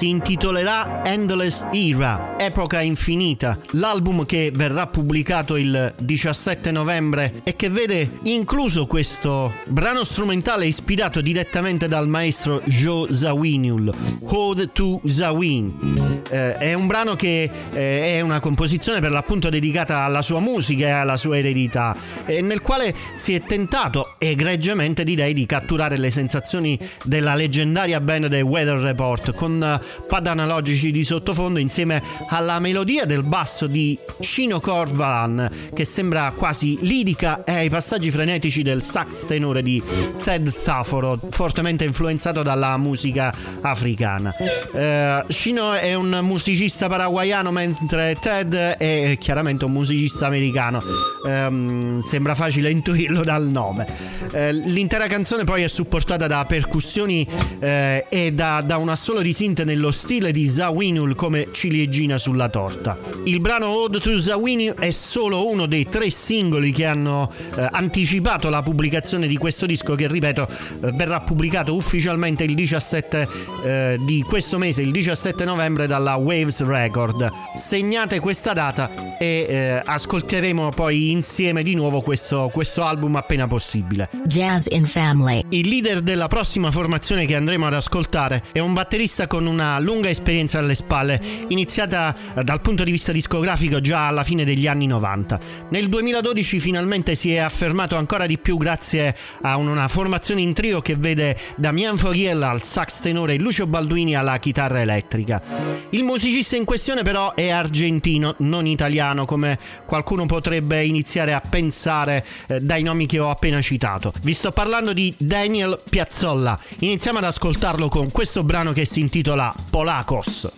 Si intitolerà Endless Era, Epoca Infinita, l'album che verrà pubblicato il 17 novembre e che vede incluso questo brano strumentale ispirato direttamente dal maestro Joe Zawinul, Ode to Zawin. Eh, è un brano che eh, è una composizione per l'appunto dedicata alla sua musica e alla sua eredità, eh, nel quale si è tentato egregiamente direi di catturare le sensazioni della leggendaria band dei Weather Report con pad analogici di sottofondo insieme alla melodia del basso di Cino Corvalan che sembra quasi lirica e ai passaggi frenetici del sax tenore di Ted Thaforo fortemente influenzato dalla musica africana. Eh, Cino è un musicista paraguayano mentre Ted è chiaramente un musicista americano. Eh, sembra facile intuirlo dal nome. Eh, l'intera canzone poi è supportata da percussioni eh, e da, da un assolo di synth nel nello stile di Zawinul come ciliegina sulla torta. Il brano Ode to Zawinul è solo uno dei tre singoli che hanno eh, anticipato la pubblicazione di questo disco che ripeto eh, verrà pubblicato ufficialmente il 17 eh, di questo mese, il 17 novembre dalla Waves Record. Segnate questa data e eh, ascolteremo poi insieme di nuovo questo, questo album appena possibile. Jazz in Family. Il leader della prossima formazione che andremo ad ascoltare è un batterista con una lunga esperienza alle spalle, iniziata dal punto di vista discografico già alla fine degli anni 90. Nel 2012 finalmente si è affermato ancora di più grazie a una formazione in trio che vede Damian Foriella al sax tenore e Lucio Balduini alla chitarra elettrica. Il musicista in questione però è argentino, non italiano come qualcuno potrebbe iniziare a pensare eh, dai nomi che ho appena citato. Vi sto parlando di Daniel Piazzolla. Iniziamo ad ascoltarlo con questo brano che si intitola Polacos.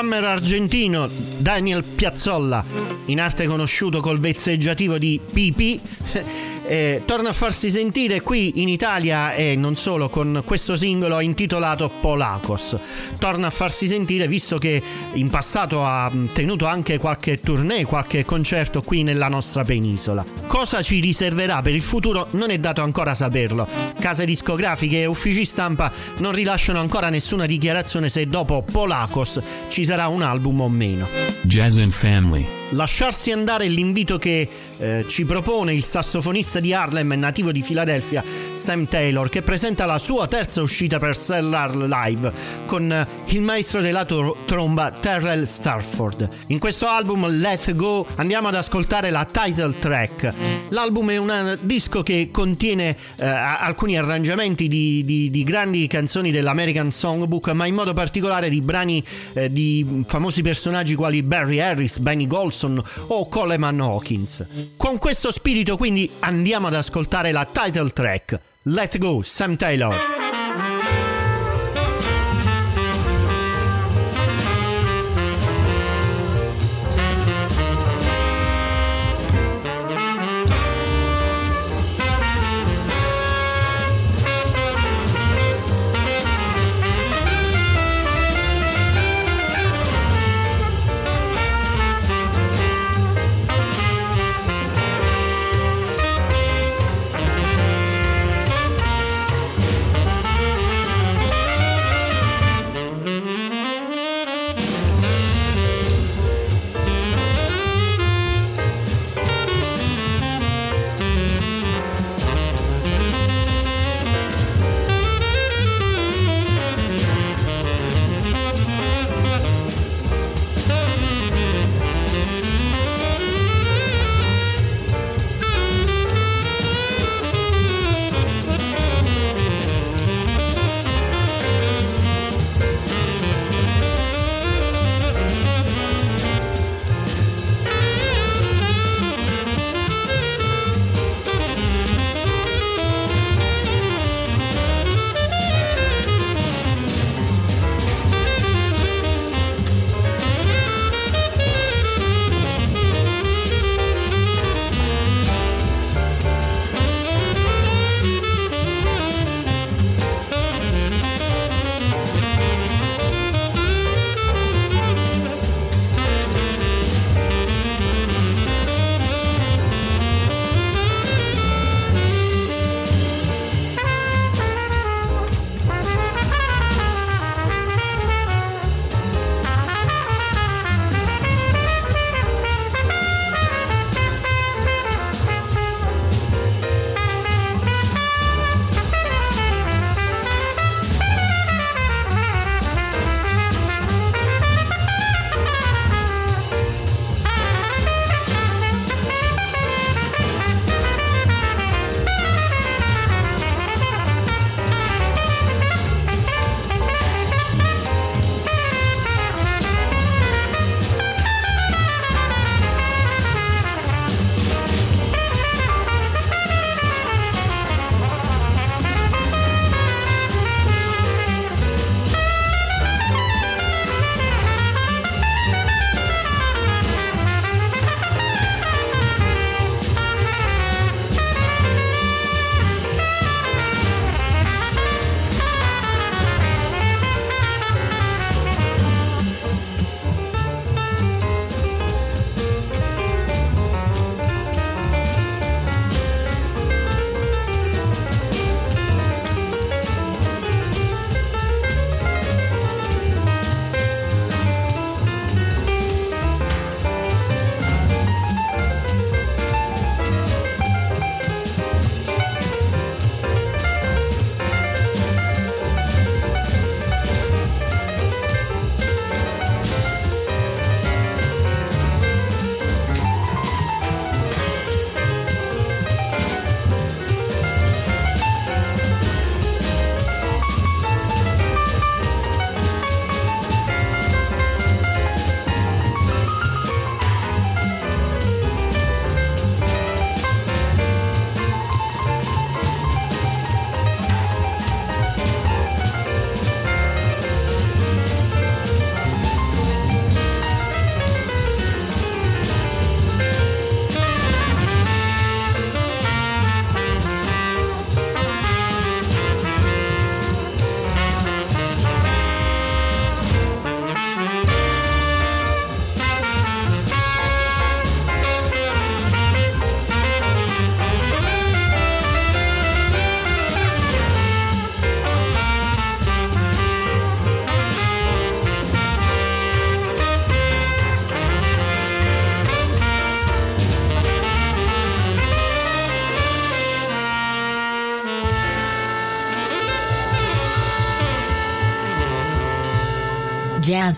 Drummer argentino Daniel Piazzolla, in arte conosciuto col vezzeggiativo di PP, eh, torna a farsi sentire qui in Italia e non solo con questo singolo intitolato Polacos. Torna a farsi sentire visto che in passato ha tenuto anche qualche tournée, qualche concerto qui nella nostra penisola. Cosa ci riserverà per il futuro non è dato ancora saperlo. Case discografiche e uffici stampa non rilasciano ancora nessuna dichiarazione se dopo Polacos ci sarà un album o meno. Jazz and Family. Lasciarsi andare l'invito che eh, ci propone il sassofonista di Harlem nativo di Filadelfia, Sam Taylor, che presenta la sua terza uscita per Cellar Live con eh, il maestro della tromba Terrell Starford. In questo album Let Go andiamo ad ascoltare la title track. L'album è un disco che contiene eh, alcuni arrangiamenti di, di, di, grandi canzoni dell'American Songbook, ma in modo particolare di brani eh, di famosi personaggi quali Barry Harris, Benny Golson o Coleman Hawkins. Con questo spirito quindi andiamo ad ascoltare la title track Let Go Sam Taylor.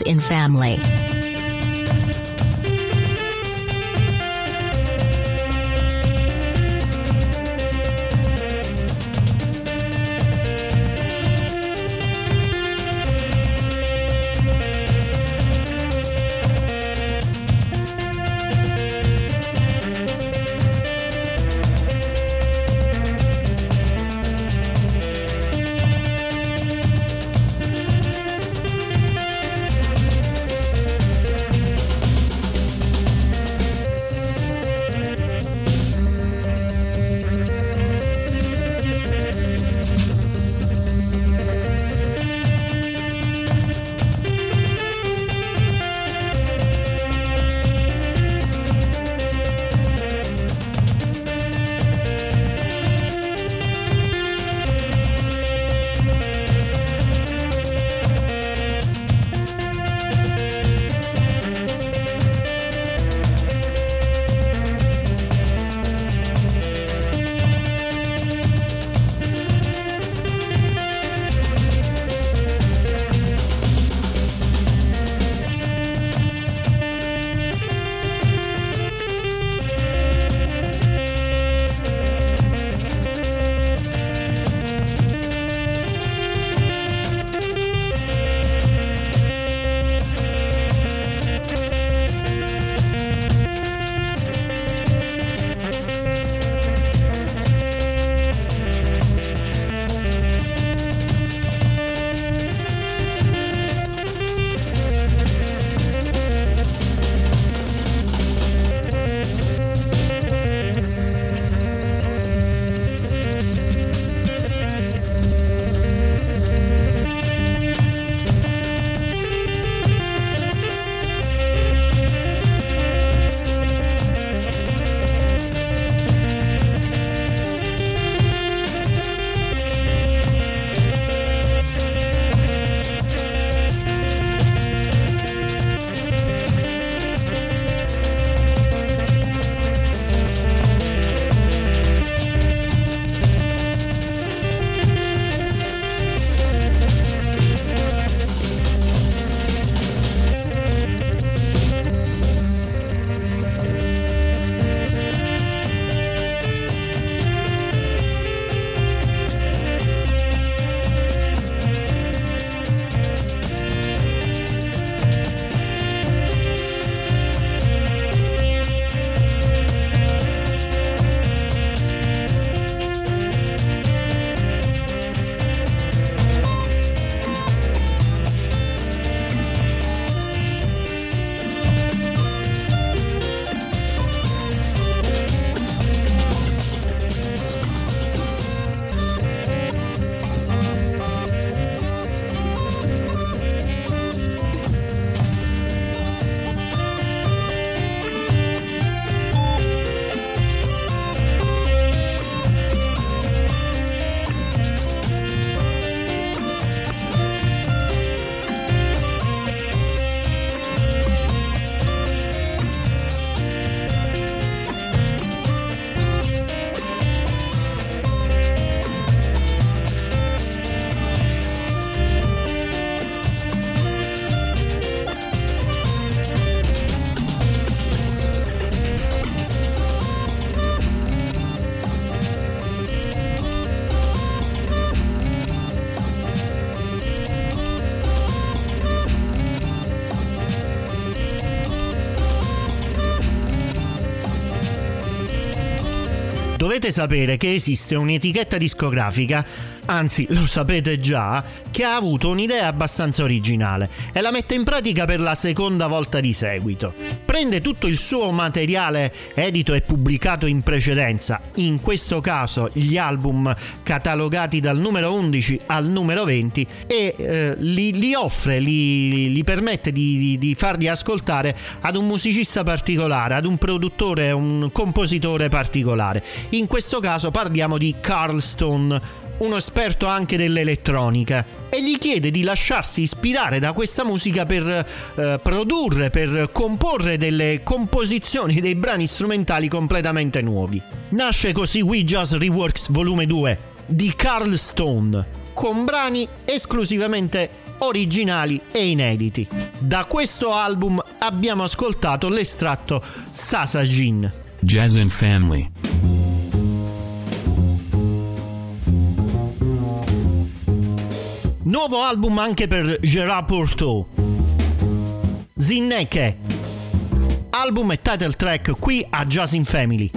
In Family. Dovete sapere che esiste un'etichetta discografica, anzi lo sapete già, che ha avuto un'idea abbastanza originale e la mette in pratica per la seconda volta di seguito. Prende tutto il suo materiale edito e pubblicato in precedenza, in questo caso gli album catalogati dal numero 11 al numero 20, e eh, li, li, offre, li, li permette di, di, di farli ascoltare ad un musicista particolare, ad un produttore, un compositore particolare. In questo caso parliamo di Carl Stone uno esperto anche dell'elettronica, e gli chiede di lasciarsi ispirare da questa musica per eh, produrre, per comporre delle composizioni, dei brani strumentali completamente nuovi. Nasce così We Just Reworks Volume 2 di Carl Stone, con brani esclusivamente originali e inediti. Da questo album abbiamo ascoltato l'estratto Sasajin. Jazz and Family. Nuovo album anche per Gérard Porto. Zinneke. Album e title track qui a Jazz in Family.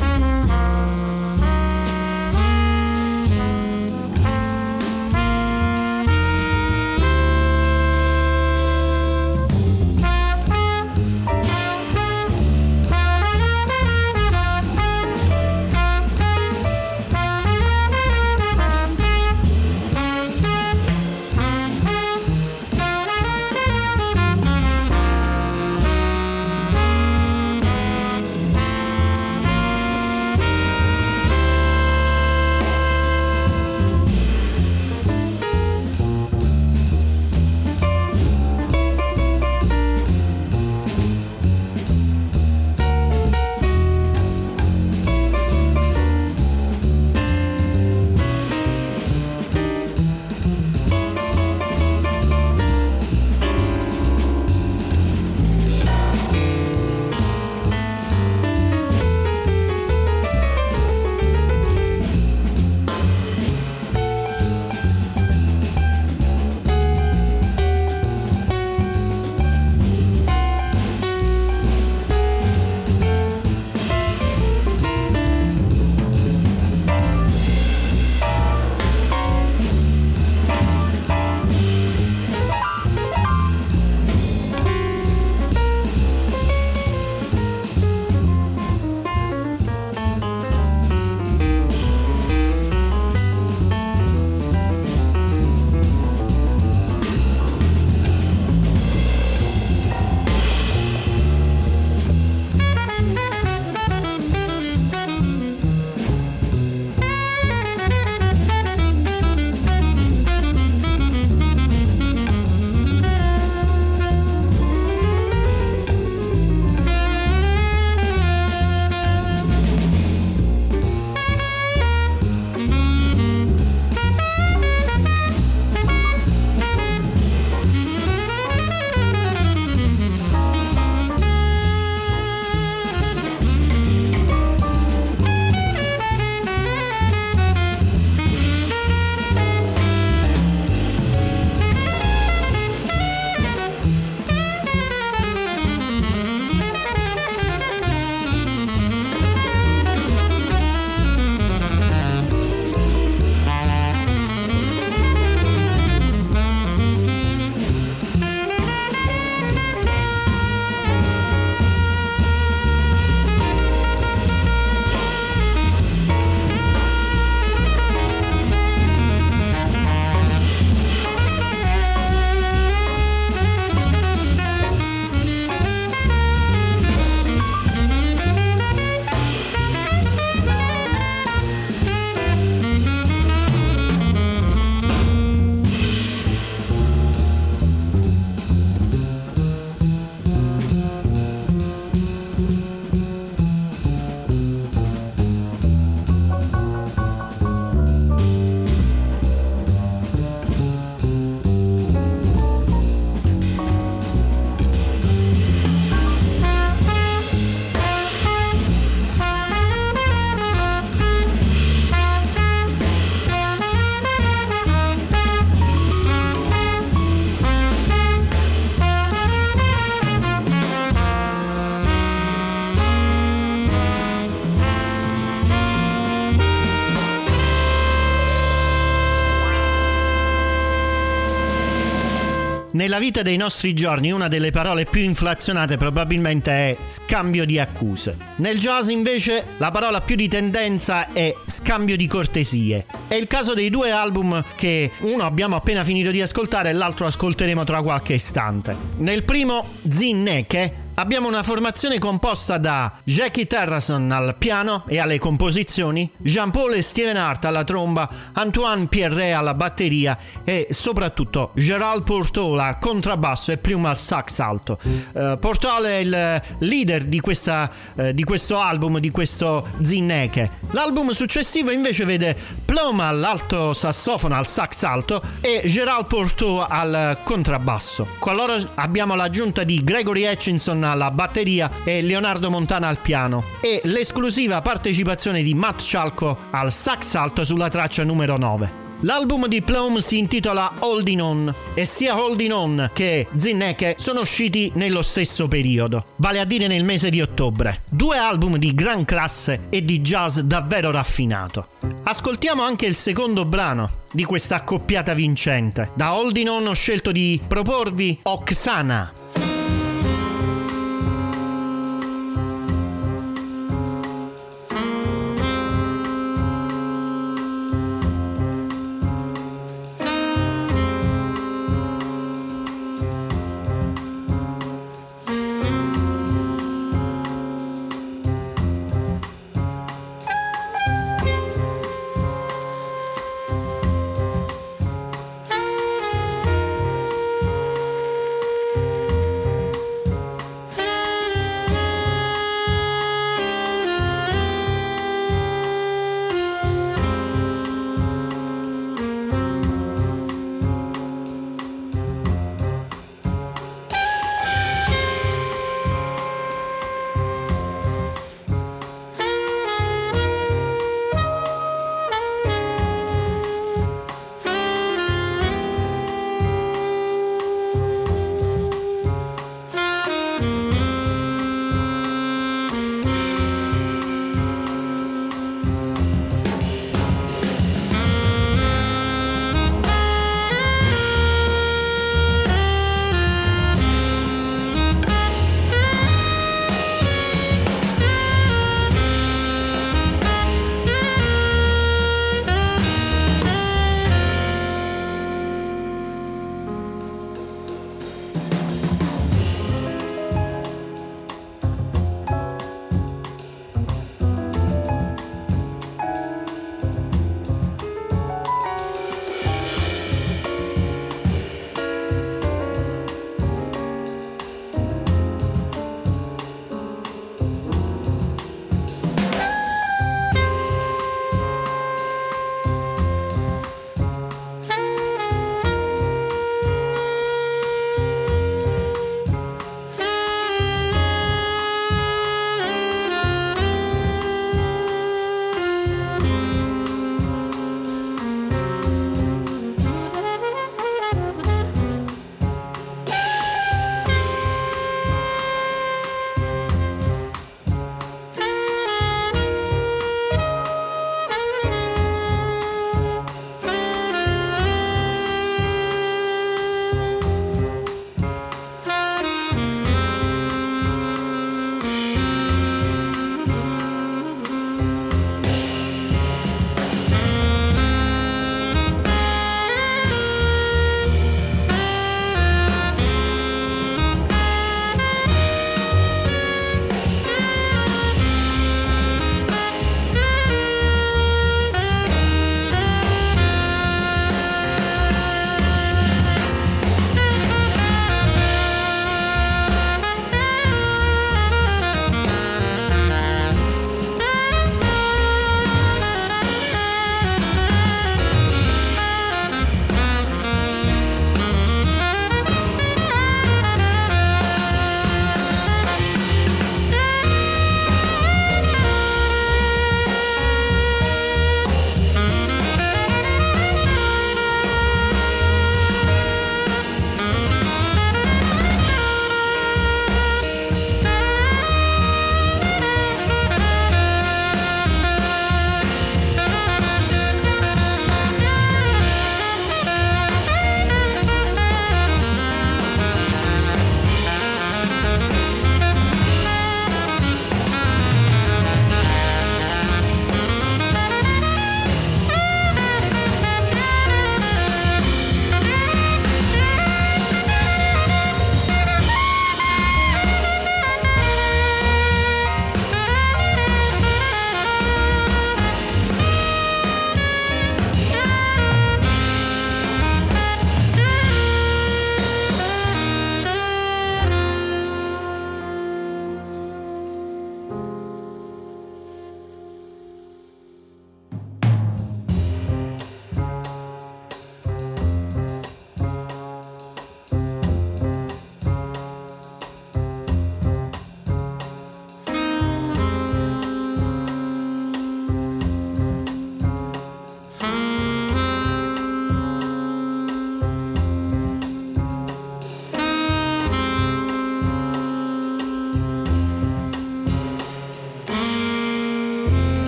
Nella vita dei nostri giorni una delle parole più inflazionate probabilmente è scambio di accuse. Nel jazz invece la parola più di tendenza è scambio di cortesie. È il caso dei due album che uno abbiamo appena finito di ascoltare e l'altro ascolteremo tra qualche istante. Nel primo Zinneke abbiamo una formazione composta da Jackie Terrason al piano e alle composizioni, Jean-Paul e Steven Hart alla tromba, Antoine Pierre alla batteria e soprattutto Gerald Portola al contrabbasso e Plum al sax alto. Uh, Portola è il leader di, questa, uh, di questo album, di questo Zinneke. L'album successivo invece vede Plum all'alto sassofono, al sax alto e Gerald Porto al contrabbasso. Qualora abbiamo l'aggiunta di Gregory Hutchinson alla batteria e Leonardo Montana al piano e l'esclusiva partecipazione di Matt Cialco al sax alto sulla traccia numero 9. L'album di Plum si intitola Holding On e sia Holding On che Zinneke sono usciti nello stesso periodo, vale a dire nel mese di ottobre. Due album di gran classe e di jazz davvero raffinato. Ascoltiamo anche il secondo brano di questa accoppiata vincente. Da Holding On ho scelto di proporvi Oksana.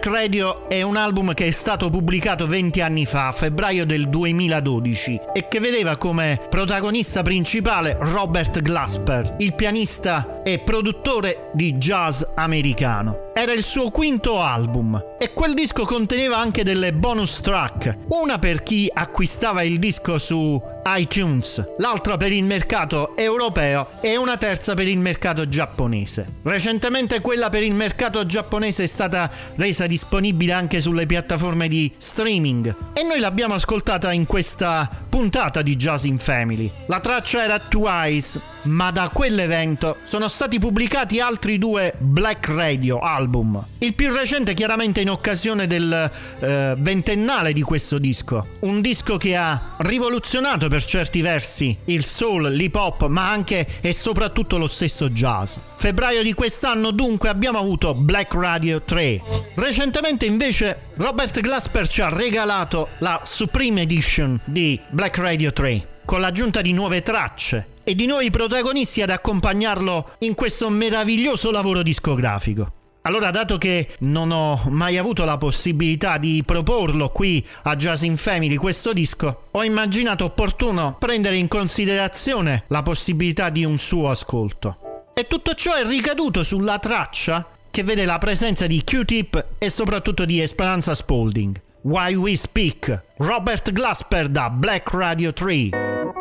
Black Radio è un album che è stato pubblicato 20 anni fa, a febbraio del 2012, e che vedeva come protagonista principale Robert Glasper, il pianista e produttore di jazz americano. Era il suo quinto album e quel disco conteneva anche delle bonus track, una per chi acquistava il disco su iTunes, l'altra per il mercato europeo e una terza per il mercato giapponese. Recentemente quella per il mercato giapponese è stata resa disponibile anche sulle piattaforme di streaming e noi l'abbiamo ascoltata in questa puntata di Jazz in Family. La traccia era Twice, ma da quell'evento sono stati pubblicati altri due Black Radio album. Il più recente chiaramente in occasione del eh, ventennale di questo disco, un disco che ha rivoluzionato per certi versi il soul, l'hip hop, ma anche e soprattutto lo stesso jazz. Febbraio di quest'anno dunque abbiamo avuto Black Radio 3. Recentemente invece Robert Glasper ci ha regalato la Supreme Edition di Black Radio 3 con l'aggiunta di nuove tracce e di nuovi protagonisti ad accompagnarlo in questo meraviglioso lavoro discografico. Allora, dato che non ho mai avuto la possibilità di proporlo qui a Jazz in Family questo disco, ho immaginato opportuno prendere in considerazione la possibilità di un suo ascolto. E tutto ciò è ricaduto sulla traccia che vede la presenza di Q-Tip e soprattutto di Esperanza Spalding. Why We Speak, Robert Glasper da Black Radio 3.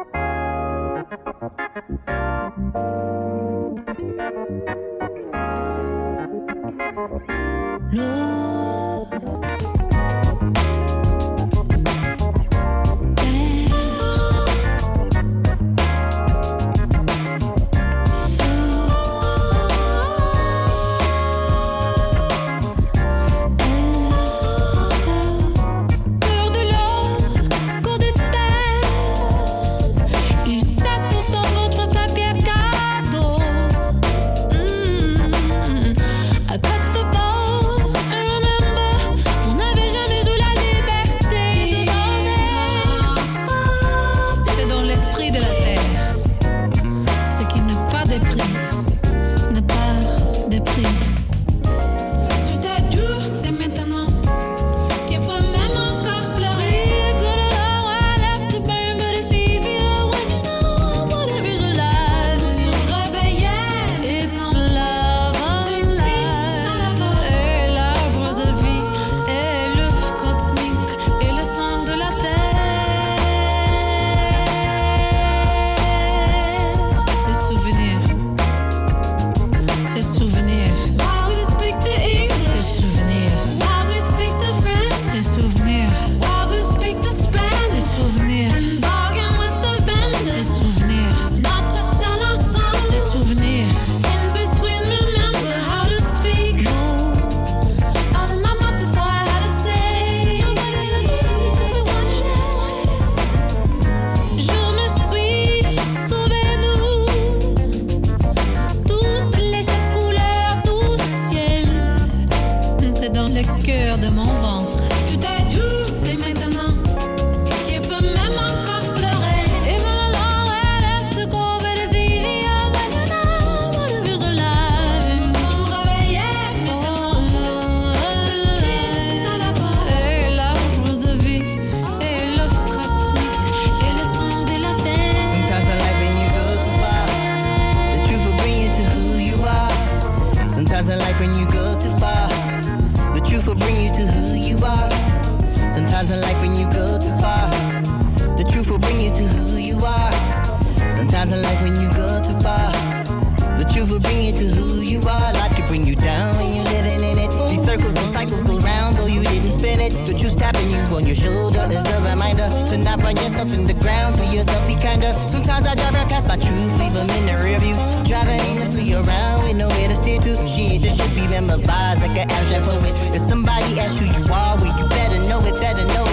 chip on your shoulder is a reminder to not burn yourself in the ground. To yourself, be kinder. Sometimes I drive right past my truth, leave them in the rearview. Driving aimlessly around with nowhere to steer to. Shit, this should be memorized like an abstract poet. If somebody asks who you are, well, you better know it, better know it.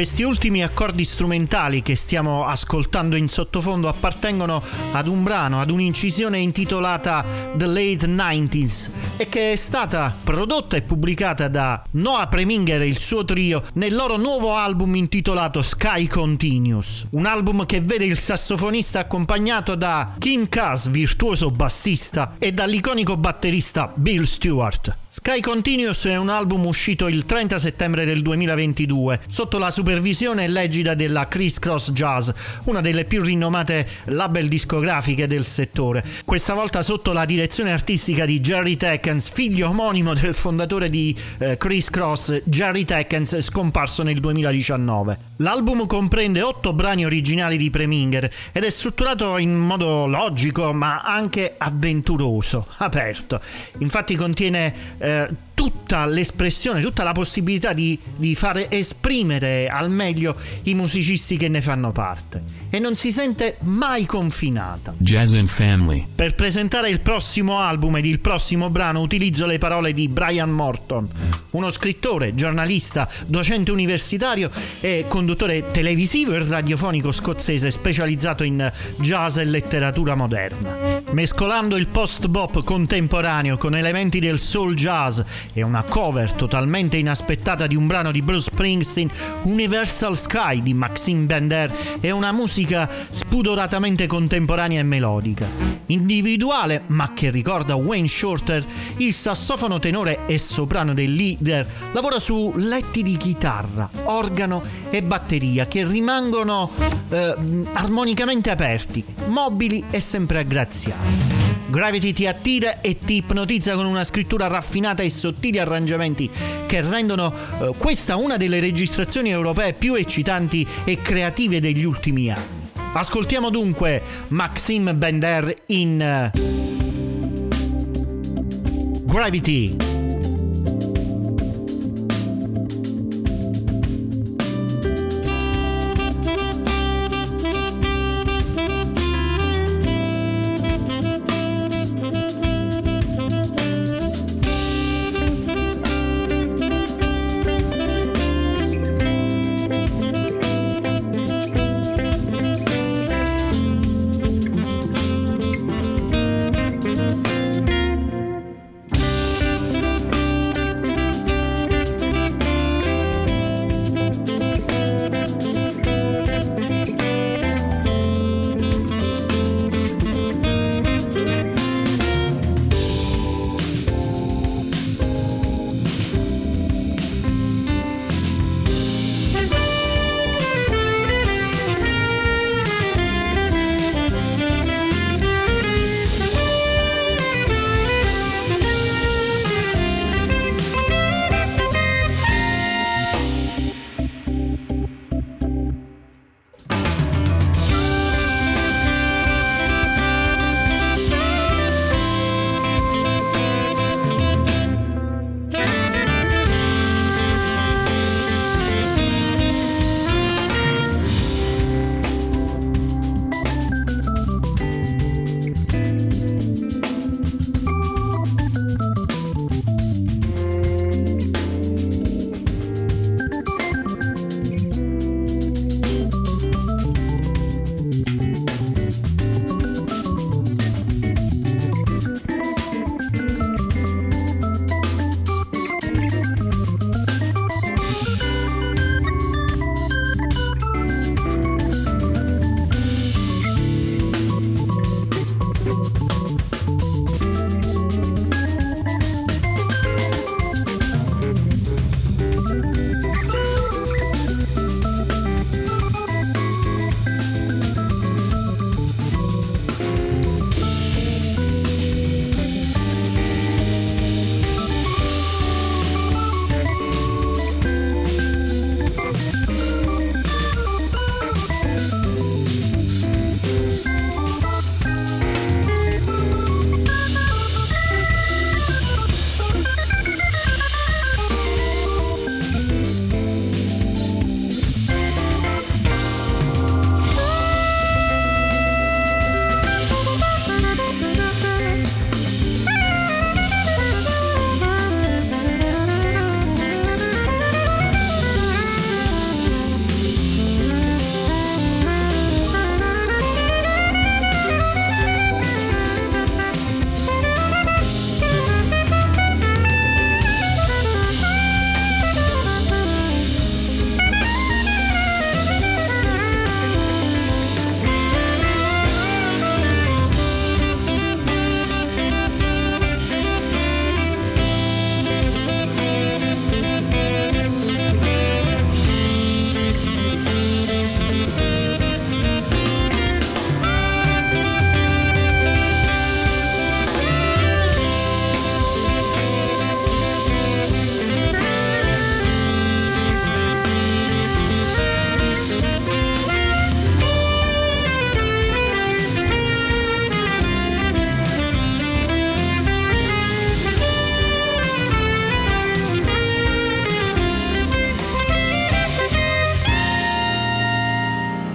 Questi ultimi accordi strumentali che stiamo ascoltando in sottofondo appartengono ad un brano, ad un'incisione intitolata The Late 90s e che è stata prodotta e pubblicata da Noah Preminger e il suo trio nel loro nuovo album intitolato Sky Continuous. Un album che vede il sassofonista accompagnato da Kim Cass, virtuoso bassista, e dall'iconico batterista Bill Stewart. Sky Continuous è un album uscito il 30 settembre del 2022 sotto la supervisione e l'egida della Criss Cross Jazz, una delle più rinomate label discografiche del settore. Questa volta sotto la direzione artistica di Jerry Teckens, figlio omonimo del fondatore di eh, Criss Cross, Jerry Teckens, scomparso nel 2019. L'album comprende otto brani originali di Preminger ed è strutturato in modo logico ma anche avventuroso, aperto. Infatti contiene eh, tutta l'espressione, tutta la possibilità di, di fare esprimere al meglio i musicisti che ne fanno parte e non si sente mai confinata. Jazz and Family. Per presentare il prossimo album ed il prossimo brano utilizzo le parole di Brian Morton, uno scrittore, giornalista, docente universitario e conduttore televisivo e radiofonico scozzese specializzato in jazz e letteratura moderna. Mescolando il post-bop contemporaneo con elementi del soul jazz e una cover totalmente inaspettata di un brano di Bruce Springsteen, Universal Sky di Maxime Bender è una musica spudoratamente contemporanea e melodica. Individuale, ma che ricorda Wayne Shorter, il sassofono tenore e soprano del leader lavora su letti di chitarra, organo e batteria che rimangono eh, armonicamente aperti, mobili e sempre aggraziati. Gravity ti attira e ti ipnotizza con una scrittura raffinata e sottili arrangiamenti che rendono eh, questa una delle registrazioni europee più eccitanti e creative degli ultimi anni. Ascoltiamo dunque Maxime Bender in uh, Gravity.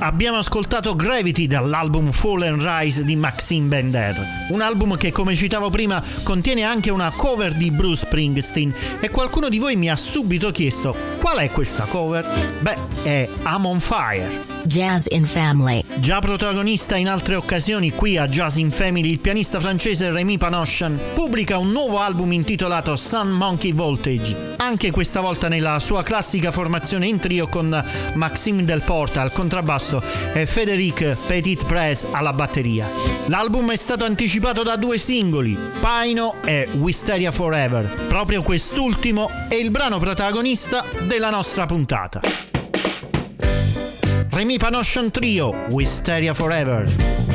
Abbiamo ascoltato Gravity dall'album Fall and Rise di Maxime Bender, un album che come citavo prima contiene anche una cover di Bruce Springsteen e qualcuno di voi mi ha subito chiesto qual è questa cover? Beh, è I'm on Fire. Jazz in Family. Già protagonista in altre occasioni qui a Jazz in Family, il pianista francese Rémi Panoshan pubblica un nuovo album intitolato Sun Monkey Voltage, anche questa volta nella sua classica formazione in trio con Maxime Delporta al contrabbasso e Frédéric Petit-Press alla batteria. L'album è stato anticipato da due singoli, Paino e Wisteria Forever. Proprio quest'ultimo è il brano protagonista della nostra puntata. Remy Panocean Trio, Wisteria Forever.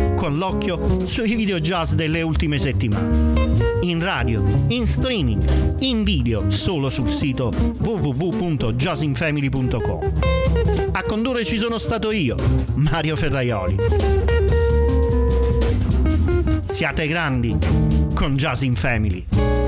con l'occhio sui video jazz delle ultime settimane. In radio, in streaming, in video, solo sul sito www.jazzinfamily.com. A condurre ci sono stato io, Mario Ferraioli. Siate grandi con Jazz in Family.